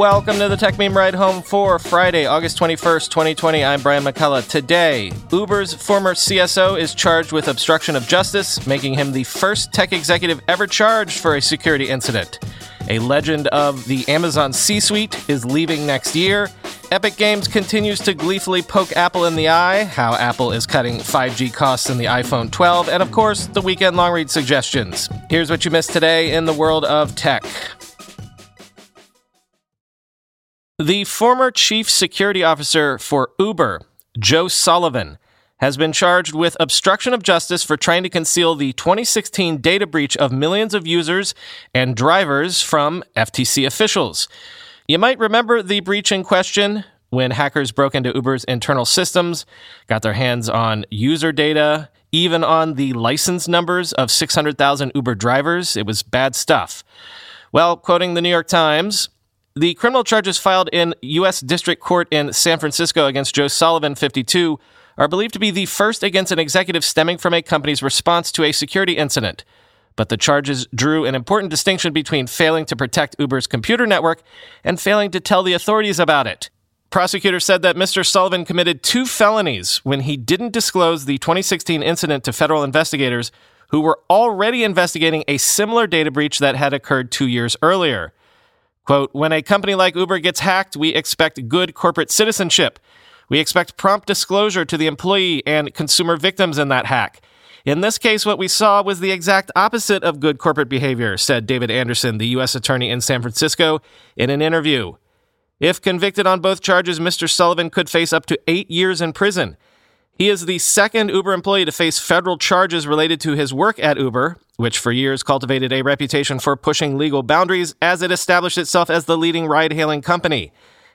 Welcome to the Techmeme Ride Home for Friday, August 21st, 2020. I'm Brian McCullough. Today, Uber's former CSO is charged with obstruction of justice, making him the first tech executive ever charged for a security incident. A legend of the Amazon C suite is leaving next year. Epic Games continues to gleefully poke Apple in the eye, how Apple is cutting 5G costs in the iPhone 12, and of course, the weekend long read suggestions. Here's what you missed today in the world of tech. The former chief security officer for Uber, Joe Sullivan, has been charged with obstruction of justice for trying to conceal the 2016 data breach of millions of users and drivers from FTC officials. You might remember the breach in question when hackers broke into Uber's internal systems, got their hands on user data, even on the license numbers of 600,000 Uber drivers. It was bad stuff. Well, quoting the New York Times, the criminal charges filed in U.S. District Court in San Francisco against Joe Sullivan, 52, are believed to be the first against an executive stemming from a company's response to a security incident. But the charges drew an important distinction between failing to protect Uber's computer network and failing to tell the authorities about it. Prosecutors said that Mr. Sullivan committed two felonies when he didn't disclose the 2016 incident to federal investigators who were already investigating a similar data breach that had occurred two years earlier. Quote, when a company like Uber gets hacked, we expect good corporate citizenship. We expect prompt disclosure to the employee and consumer victims in that hack. In this case, what we saw was the exact opposite of good corporate behavior, said David Anderson, the U.S. attorney in San Francisco, in an interview. If convicted on both charges, Mr. Sullivan could face up to eight years in prison. He is the second Uber employee to face federal charges related to his work at Uber, which for years cultivated a reputation for pushing legal boundaries as it established itself as the leading ride hailing company.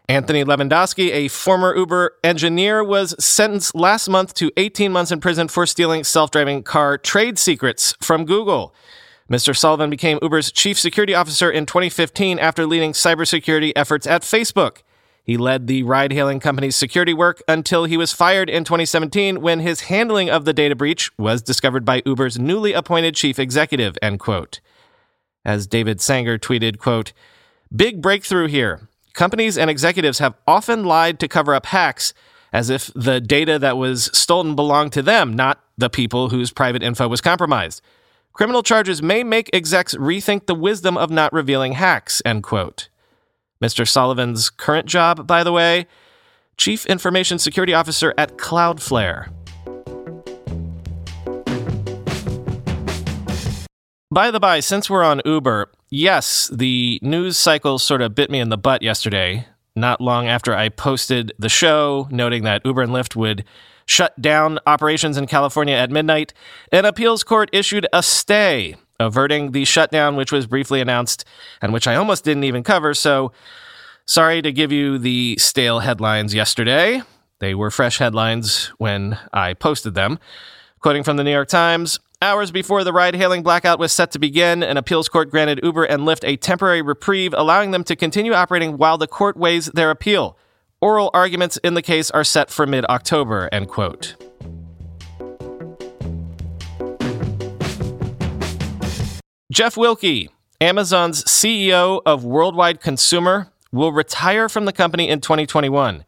Anthony Levandowski, a former Uber engineer, was sentenced last month to 18 months in prison for stealing self driving car trade secrets from Google. Mr. Sullivan became Uber's chief security officer in 2015 after leading cybersecurity efforts at Facebook. He led the ride hailing company's security work until he was fired in 2017 when his handling of the data breach was discovered by Uber's newly appointed chief executive, end quote. As David Sanger tweeted, quote, Big breakthrough here. Companies and executives have often lied to cover up hacks as if the data that was stolen belonged to them, not the people whose private info was compromised. Criminal charges may make execs rethink the wisdom of not revealing hacks, end quote. Mr. Sullivan's current job, by the way, Chief Information Security Officer at Cloudflare. By the by, since we're on Uber, yes, the news cycle sort of bit me in the butt yesterday, not long after I posted the show, noting that Uber and Lyft would shut down operations in California at midnight. An appeals court issued a stay averting the shutdown, which was briefly announced and which I almost didn't even cover. So, sorry to give you the stale headlines yesterday. They were fresh headlines when I posted them. Quoting from the New York Times, Hours before the ride hailing blackout was set to begin, an appeals court granted Uber and Lyft a temporary reprieve, allowing them to continue operating while the court weighs their appeal. Oral arguments in the case are set for mid October, end quote. Jeff Wilke, Amazon's CEO of Worldwide Consumer, will retire from the company in 2021.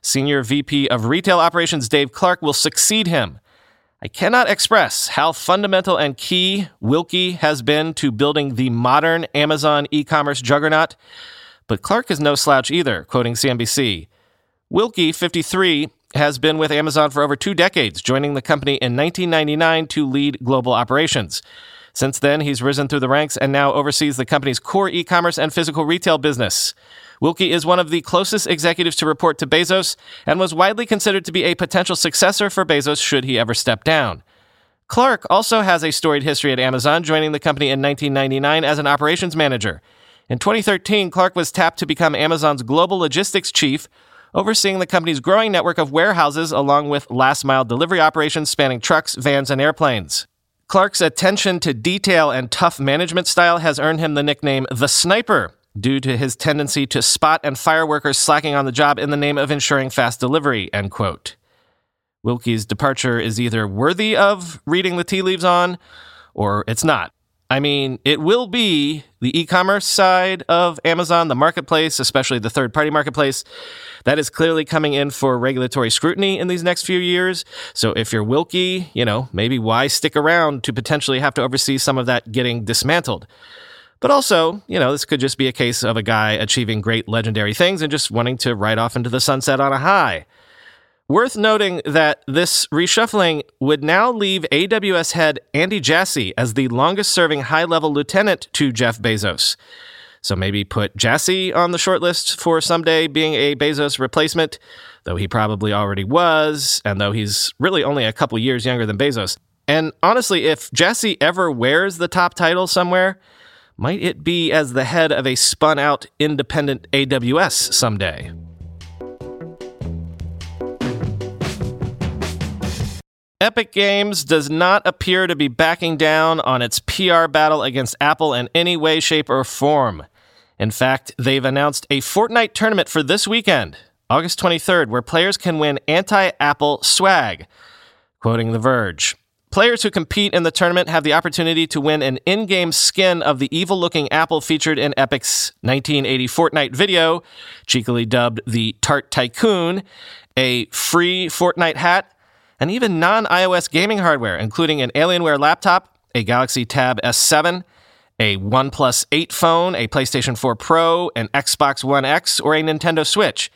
Senior VP of Retail Operations Dave Clark will succeed him. I cannot express how fundamental and key Wilke has been to building the modern Amazon e commerce juggernaut, but Clark is no slouch either, quoting CNBC. Wilke, 53, has been with Amazon for over two decades, joining the company in 1999 to lead global operations. Since then, he's risen through the ranks and now oversees the company's core e commerce and physical retail business. Wilke is one of the closest executives to report to Bezos and was widely considered to be a potential successor for Bezos should he ever step down. Clark also has a storied history at Amazon, joining the company in 1999 as an operations manager. In 2013, Clark was tapped to become Amazon's global logistics chief, overseeing the company's growing network of warehouses along with last mile delivery operations spanning trucks, vans, and airplanes. Clark's attention to detail and tough management style has earned him the nickname The Sniper due to his tendency to spot and fire workers slacking on the job in the name of ensuring fast delivery, end quote. Wilke's departure is either worthy of reading the tea leaves on or it's not. I mean, it will be the e commerce side of Amazon, the marketplace, especially the third party marketplace, that is clearly coming in for regulatory scrutiny in these next few years. So if you're Wilke, you know, maybe why stick around to potentially have to oversee some of that getting dismantled? But also, you know, this could just be a case of a guy achieving great legendary things and just wanting to ride off into the sunset on a high. Worth noting that this reshuffling would now leave AWS head Andy Jassy as the longest serving high level lieutenant to Jeff Bezos. So maybe put Jassy on the shortlist for someday being a Bezos replacement, though he probably already was, and though he's really only a couple years younger than Bezos. And honestly, if Jassy ever wears the top title somewhere, might it be as the head of a spun out independent AWS someday? Epic Games does not appear to be backing down on its PR battle against Apple in any way, shape, or form. In fact, they've announced a Fortnite tournament for this weekend, August 23rd, where players can win anti Apple swag. Quoting The Verge Players who compete in the tournament have the opportunity to win an in game skin of the evil looking Apple featured in Epic's 1980 Fortnite video, cheekily dubbed the Tart Tycoon, a free Fortnite hat, and even non iOS gaming hardware, including an Alienware laptop, a Galaxy Tab S7, a OnePlus 8 phone, a PlayStation 4 Pro, an Xbox One X, or a Nintendo Switch.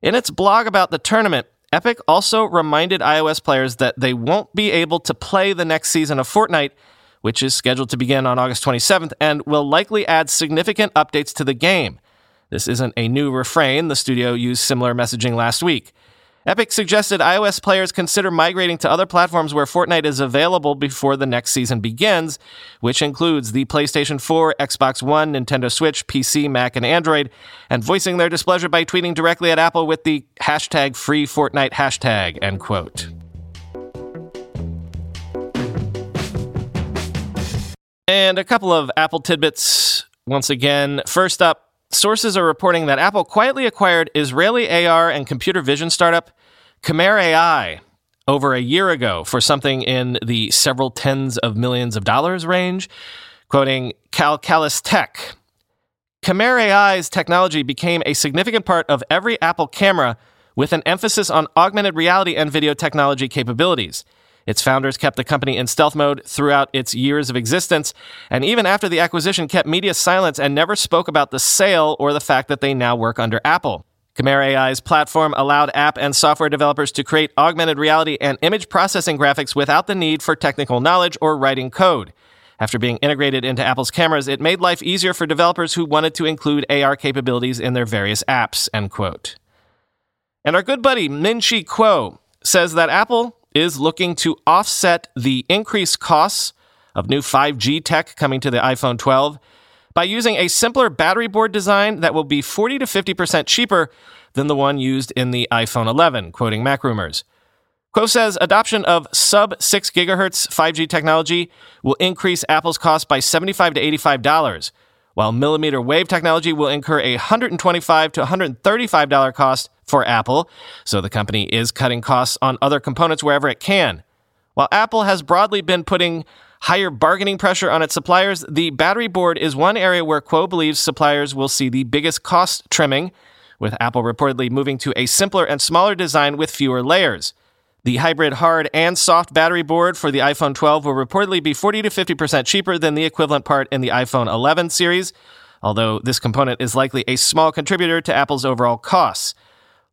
In its blog about the tournament, Epic also reminded iOS players that they won't be able to play the next season of Fortnite, which is scheduled to begin on August 27th, and will likely add significant updates to the game. This isn't a new refrain, the studio used similar messaging last week. Epic suggested iOS players consider migrating to other platforms where Fortnite is available before the next season begins, which includes the PlayStation 4, Xbox One, Nintendo Switch, PC, Mac, and Android, and voicing their displeasure by tweeting directly at Apple with the hashtag free Fortnite hashtag, end quote. And a couple of Apple tidbits once again. First up, sources are reporting that Apple quietly acquired Israeli AR and computer vision startup Camerai over a year ago for something in the several tens of millions of dollars range. Quoting Calcalist Tech, Camerai's technology became a significant part of every Apple camera with an emphasis on augmented reality and video technology capabilities. Its founders kept the company in stealth mode throughout its years of existence, and even after the acquisition, kept media silence and never spoke about the sale or the fact that they now work under Apple. Camerai's platform allowed app and software developers to create augmented reality and image processing graphics without the need for technical knowledge or writing code. After being integrated into Apple's cameras, it made life easier for developers who wanted to include AR capabilities in their various apps, end quote. And our good buddy Ming-Chi Kuo says that Apple is looking to offset the increased costs of new 5G tech coming to the iPhone 12 by using a simpler battery board design that will be 40 to 50% cheaper than the one used in the iPhone 11, quoting MacRumors. Kuo says adoption of sub 6 gigahertz 5G technology will increase Apple's cost by 75 to $85, while millimeter wave technology will incur a 125 to $135 cost for Apple, so the company is cutting costs on other components wherever it can. While Apple has broadly been putting higher bargaining pressure on its suppliers, the battery board is one area where Kuo believes suppliers will see the biggest cost trimming, with Apple reportedly moving to a simpler and smaller design with fewer layers. The hybrid hard and soft battery board for the iPhone 12 will reportedly be 40 to 50% cheaper than the equivalent part in the iPhone 11 series, although this component is likely a small contributor to Apple's overall costs.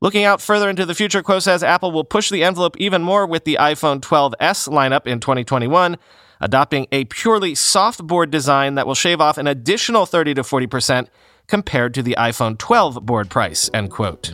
Looking out further into the future, Kuo says Apple will push the envelope even more with the iPhone 12s lineup in 2021, adopting a purely soft board design that will shave off an additional 30 to 40% compared to the iPhone 12 board price, end quote.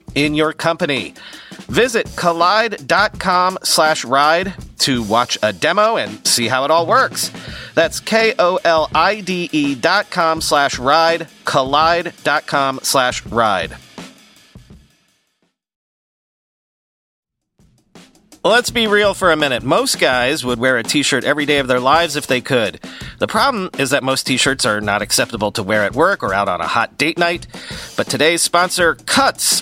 in your company. Visit kolide.com slash ride to watch a demo and see how it all works. That's K-O-L-I-D-E dot com slash ride, kolide.com slash ride. Let's be real for a minute. Most guys would wear a t-shirt every day of their lives if they could. The problem is that most t-shirts are not acceptable to wear at work or out on a hot date night. But today's sponsor, Cuts,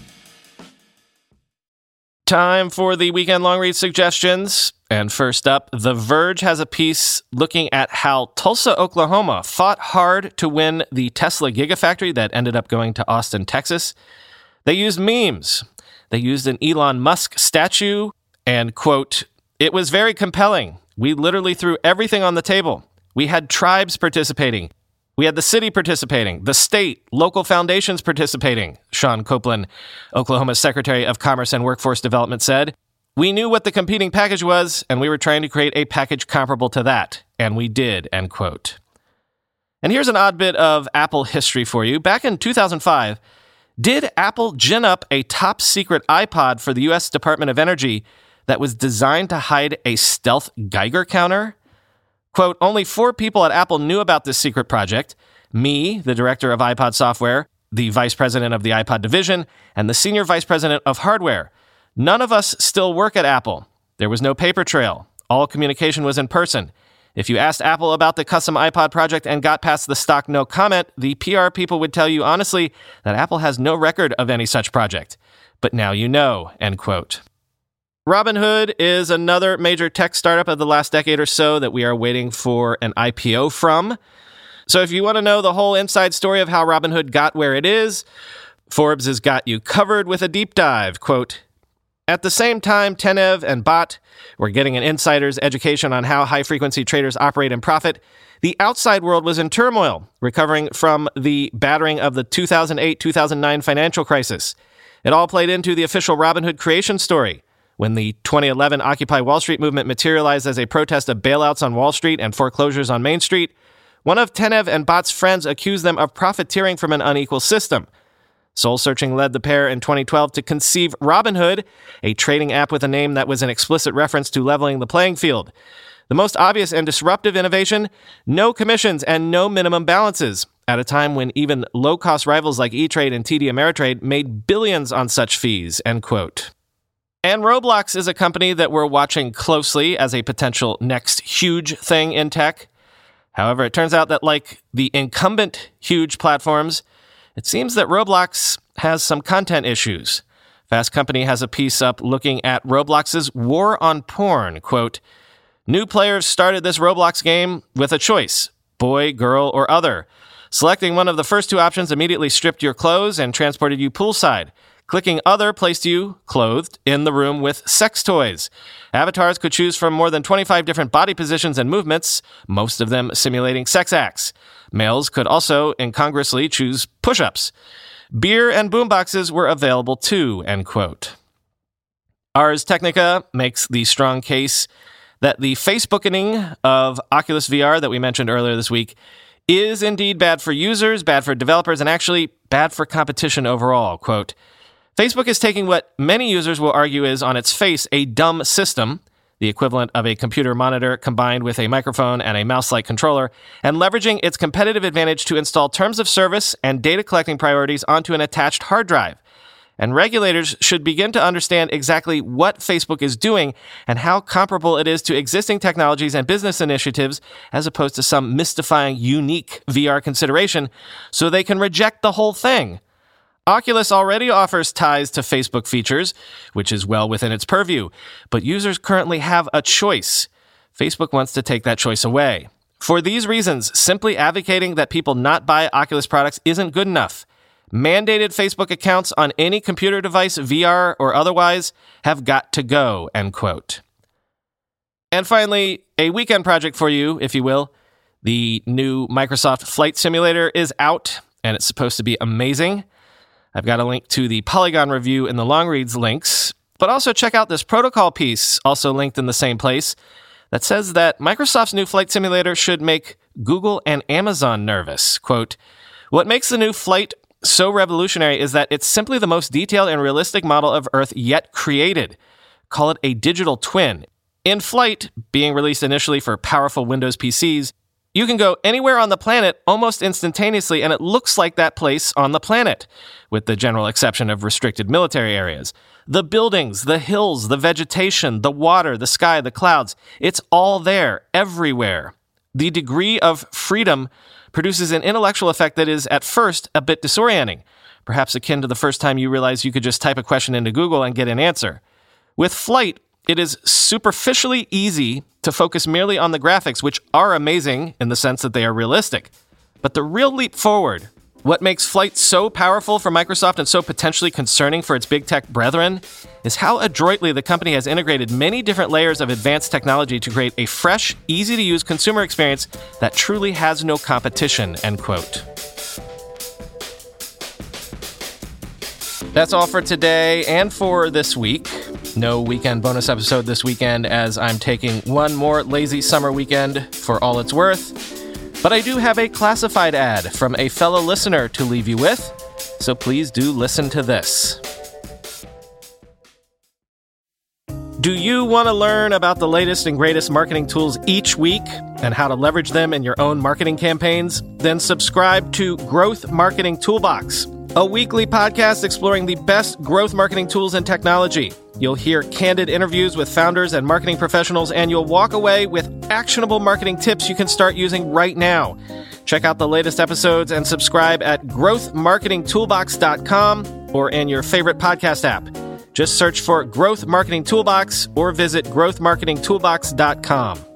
Time for the weekend long read suggestions. And first up, The Verge has a piece looking at how Tulsa, Oklahoma fought hard to win the Tesla Gigafactory that ended up going to Austin, Texas. They used memes. They used an Elon Musk statue and, quote, it was very compelling. We literally threw everything on the table. We had tribes participating. We had the city participating, the state, local foundations participating, Sean Kouplen, Oklahoma's Secretary of Commerce and Workforce Development, said. We knew what the competing package was, and we were trying to create a package comparable to that, and we did, end quote. And here's an odd bit of Apple history for you. Back in 2005, did Apple gin up a top secret iPod for the US Department of Energy that was designed to hide a stealth Geiger counter? Quote, only four people at Apple knew about this secret project me, the director of iPod software, the vice president of the iPod division, and the senior vice president of hardware. None of us still work at Apple. There was no paper trail. All communication was in person. If you asked Apple about the custom iPod project and got past the stock no comment, the PR people would tell you honestly that Apple has no record of any such project. But now you know, end quote. Robinhood is another major tech startup of the last decade or so that we are waiting for an IPO from. So if you want to know the whole inside story of how Robinhood got where it is, Forbes has got you covered with a deep dive. Quote, at the same time, Tenev and Bhatt were getting an insider's education on how high frequency traders operate and profit. The outside world was in turmoil, recovering from the battering of the 2008 2009 financial crisis. It all played into the official Robinhood creation story. When the 2011 Occupy Wall Street movement materialized as a protest of bailouts on Wall Street and foreclosures on Main Street, one of Tenev and Bhatt's friends accused them of profiteering from an unequal system. Soul Searching led the pair in 2012 to conceive Robinhood, a trading app with a name that was an explicit reference to leveling the playing field. The most obvious and disruptive innovation no commissions and no minimum balances, at a time when even low cost rivals like E Trade and TD Ameritrade made billions on such fees. End quote. And Roblox is a company that we're watching closely as a potential next huge thing in tech. However, it turns out that, like the incumbent huge platforms, it seems that Roblox has some content issues. Fast Company has a piece up looking at Roblox's war on porn. Quote, New players started this Roblox game with a choice boy, girl, or other. Selecting one of the first two options immediately stripped your clothes and transported you poolside. Clicking Other placed you, clothed, in the room with sex toys. Avatars could choose from more than 25 different body positions and movements, most of them simulating sex acts. Males could also incongruously choose push ups. Beer and boomboxes were available too, end quote. Ars Technica makes the strong case that the Facebookening of Oculus VR that we mentioned earlier this week is indeed bad for users, bad for developers, and actually bad for competition overall. Quote, Facebook is taking what many users will argue is on its face a dumb system, the equivalent of a computer monitor combined with a microphone and a mouse like controller, and leveraging its competitive advantage to install terms of service and data collecting priorities onto an attached hard drive. And regulators should begin to understand exactly what Facebook is doing and how comparable it is to existing technologies and business initiatives, as opposed to some mystifying, unique VR consideration, so they can reject the whole thing. Oculus already offers ties to Facebook features, which is well within its purview, but users currently have a choice. Facebook wants to take that choice away. For these reasons, simply advocating that people not buy Oculus products isn't good enough. Mandated Facebook accounts on any computer device, VR or otherwise, have got to go, end quote. And finally, a weekend project for you, if you will. The new Microsoft Flight Simulator is out, and it's supposed to be amazing. I've got a link to the Polygon review in the long reads links, but also check out this protocol piece, also linked in the same place, that says that Microsoft's new flight simulator should make Google and Amazon nervous. Quote, what makes the new flight so revolutionary is that it's simply the most detailed and realistic model of Earth yet created. Call it a digital twin. In flight, being released initially for powerful Windows PCs, you can go anywhere on the planet almost instantaneously, and it looks like that place on the planet, with the general exception of restricted military areas. The buildings, the hills, the vegetation, the water, the sky, the clouds, it's all there, everywhere. The degree of freedom produces an intellectual effect that is, at first, a bit disorienting, perhaps akin to the first time you realize you could just type a question into Google and get an answer. With flight, it is superficially easy to focus merely on the graphics, which are amazing in the sense that they are realistic. But the real leap forward, what makes Flight so powerful for Microsoft and so potentially concerning for its big tech brethren, is how adroitly the company has integrated many different layers of advanced technology to create a fresh, easy to use consumer experience that truly has no competition. End quote. That's all for today and for this week. No weekend bonus episode this weekend as I'm taking one more lazy summer weekend for all it's worth. But I do have a classified ad from a fellow listener to leave you with, so please do listen to this. Do you want to learn about the latest and greatest marketing tools each week and how to leverage them in your own marketing campaigns? Then subscribe to Growth Marketing Toolbox a weekly podcast exploring the best growth marketing tools and technology. You'll hear candid interviews with founders and marketing professionals, and you'll walk away with actionable marketing tips you can start using right now. Check out the latest episodes and subscribe at growthmarketingtoolbox.com or in your favorite podcast app. Just search for Growth Marketing Toolbox or visit growthmarketingtoolbox.com.